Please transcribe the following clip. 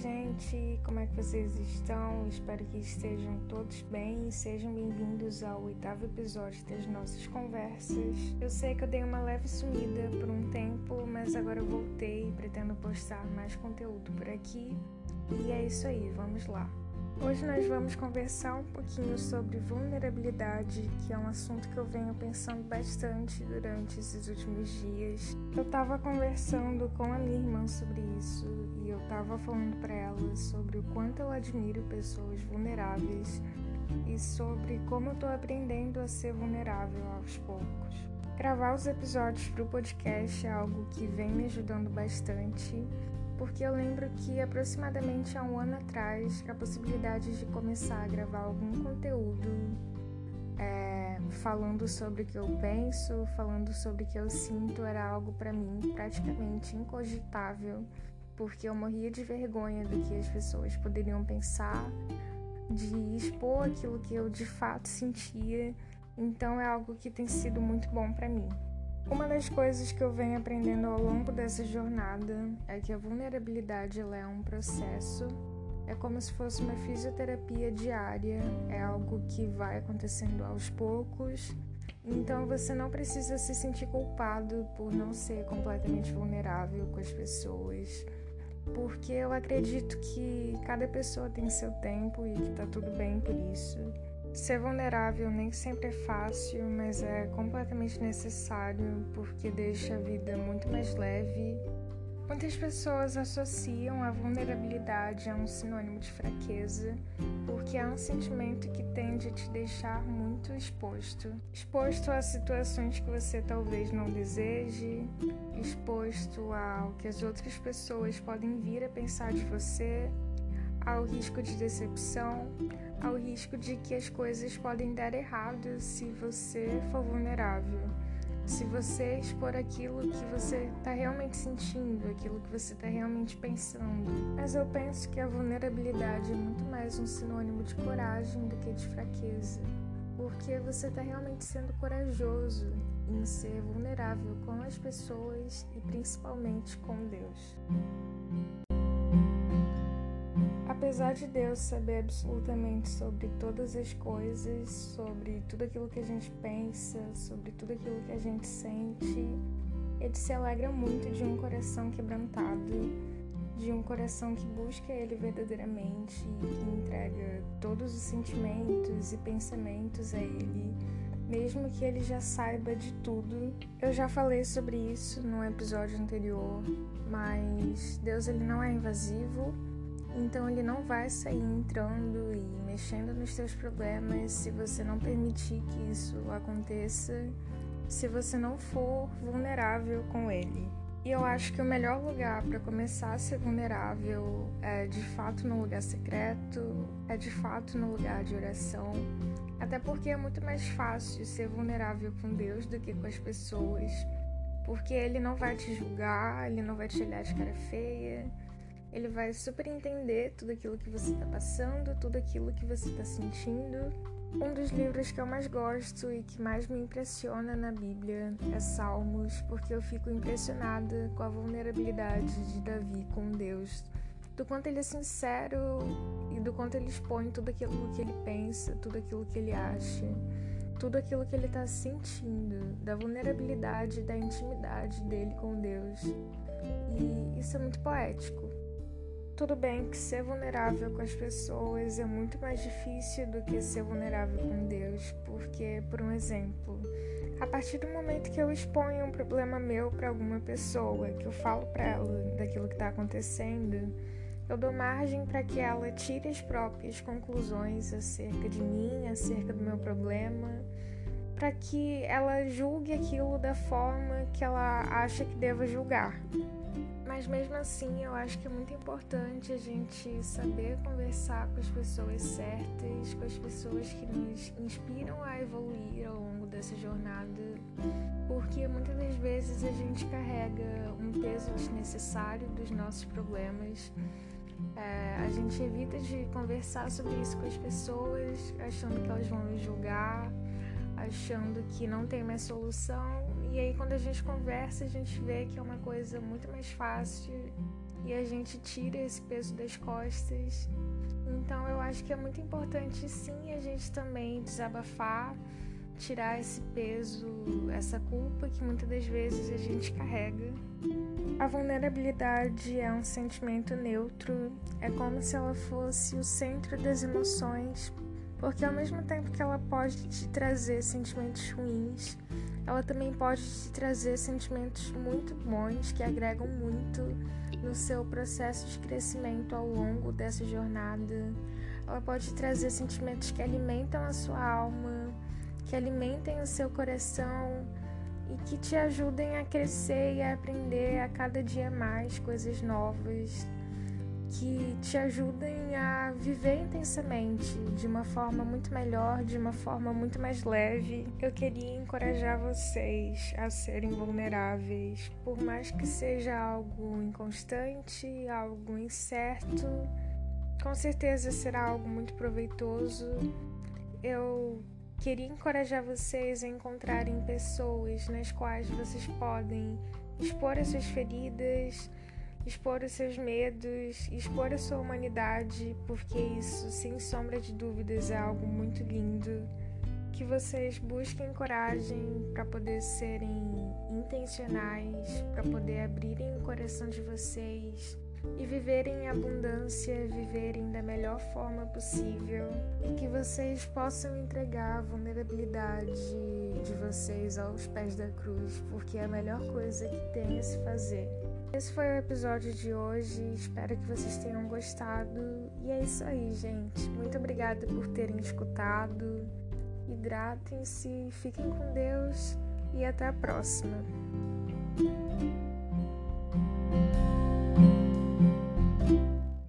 gente, como é que vocês estão? Espero que estejam todos bem e sejam bem-vindos ao oitavo episódio das nossas conversas. Eu sei que eu dei uma leve sumida por um tempo, mas agora eu voltei e pretendo postar mais conteúdo por aqui. E é isso aí, vamos lá. Hoje nós vamos conversar um pouquinho sobre vulnerabilidade, que é um assunto que eu venho pensando bastante durante esses últimos dias. Eu estava conversando com a minha irmã sobre isso e eu estava falando para ela sobre o quanto eu admiro pessoas vulneráveis e sobre como eu estou aprendendo a ser vulnerável aos poucos. Gravar os episódios para o podcast é algo que vem me ajudando bastante porque eu lembro que aproximadamente há um ano atrás a possibilidade de começar a gravar algum conteúdo é, falando sobre o que eu penso, falando sobre o que eu sinto era algo para mim praticamente incogitável, porque eu morria de vergonha do que as pessoas poderiam pensar, de expor aquilo que eu de fato sentia. Então é algo que tem sido muito bom para mim. Uma das coisas que eu venho aprendendo ao longo dessa jornada é que a vulnerabilidade é um processo, é como se fosse uma fisioterapia diária, é algo que vai acontecendo aos poucos. Então você não precisa se sentir culpado por não ser completamente vulnerável com as pessoas, porque eu acredito que cada pessoa tem seu tempo e que tá tudo bem por isso. Ser vulnerável nem sempre é fácil, mas é completamente necessário porque deixa a vida muito mais leve. Muitas pessoas associam a vulnerabilidade a um sinônimo de fraqueza, porque é um sentimento que tende a te deixar muito exposto. Exposto a situações que você talvez não deseje, exposto ao que as outras pessoas podem vir a pensar de você, ao risco de decepção, ao risco de que as coisas podem dar errado se você for vulnerável. Se você expor aquilo que você está realmente sentindo, aquilo que você está realmente pensando. Mas eu penso que a vulnerabilidade é muito mais um sinônimo de coragem do que de fraqueza. Porque você está realmente sendo corajoso em ser vulnerável com as pessoas e principalmente com Deus. Apesar de Deus saber absolutamente sobre todas as coisas, sobre tudo aquilo que a gente pensa, sobre tudo aquilo que a gente sente, ele se alegra muito de um coração quebrantado, de um coração que busca Ele verdadeiramente e que entrega todos os sentimentos e pensamentos a Ele, mesmo que Ele já saiba de tudo. Eu já falei sobre isso no episódio anterior, mas Deus ele não é invasivo então ele não vai sair entrando e mexendo nos seus problemas se você não permitir que isso aconteça, se você não for vulnerável com ele. E eu acho que o melhor lugar para começar a ser vulnerável é de fato no lugar secreto, é de fato no lugar de oração. Até porque é muito mais fácil ser vulnerável com Deus do que com as pessoas. Porque ele não vai te julgar, ele não vai te olhar de cara feia, ele vai super entender tudo aquilo que você está passando, tudo aquilo que você está sentindo. Um dos livros que eu mais gosto e que mais me impressiona na Bíblia é Salmos, porque eu fico impressionada com a vulnerabilidade de Davi com Deus, do quanto ele é sincero e do quanto ele expõe tudo aquilo que ele pensa, tudo aquilo que ele acha, tudo aquilo que ele está sentindo, da vulnerabilidade, da intimidade dele com Deus. E isso é muito poético. Tudo bem que ser vulnerável com as pessoas é muito mais difícil do que ser vulnerável com Deus, porque, por um exemplo, a partir do momento que eu exponho um problema meu para alguma pessoa, que eu falo para ela daquilo que está acontecendo, eu dou margem para que ela tire as próprias conclusões acerca de mim, acerca do meu problema, para que ela julgue aquilo da forma que ela acha que deva julgar. Mas mesmo assim, eu acho que é muito importante a gente saber conversar com as pessoas certas, com as pessoas que nos inspiram a evoluir ao longo dessa jornada, porque muitas das vezes a gente carrega um peso desnecessário dos nossos problemas. É, a gente evita de conversar sobre isso com as pessoas, achando que elas vão nos julgar, achando que não tem mais solução. E aí, quando a gente conversa, a gente vê que é uma coisa muito mais fácil e a gente tira esse peso das costas. Então eu acho que é muito importante sim a gente também desabafar, tirar esse peso, essa culpa que muitas das vezes a gente carrega. A vulnerabilidade é um sentimento neutro, é como se ela fosse o centro das emoções, porque ao mesmo tempo que ela pode te trazer sentimentos ruins, ela também pode te trazer sentimentos muito bons que agregam muito no seu processo de crescimento ao longo dessa jornada. Ela pode trazer sentimentos que alimentam a sua alma, que alimentem o seu coração e que te ajudem a crescer e a aprender a cada dia mais coisas novas que te ajudem a viver intensamente de uma forma muito melhor, de uma forma muito mais leve. Eu queria encorajar vocês a serem vulneráveis, por mais que seja algo inconstante, algo incerto. Com certeza será algo muito proveitoso. Eu queria encorajar vocês a encontrarem pessoas nas quais vocês podem expor as suas feridas expor os seus medos, expor a sua humanidade, porque isso, sem sombra de dúvidas, é algo muito lindo. Que vocês busquem coragem para poder serem intencionais, para poder abrirem o coração de vocês e viverem em abundância, viverem da melhor forma possível e que vocês possam entregar a vulnerabilidade de vocês aos pés da cruz, porque é a melhor coisa que tem a se fazer. Esse foi o episódio de hoje. Espero que vocês tenham gostado. E é isso aí, gente. Muito obrigada por terem escutado. Hidratem-se, fiquem com Deus e até a próxima.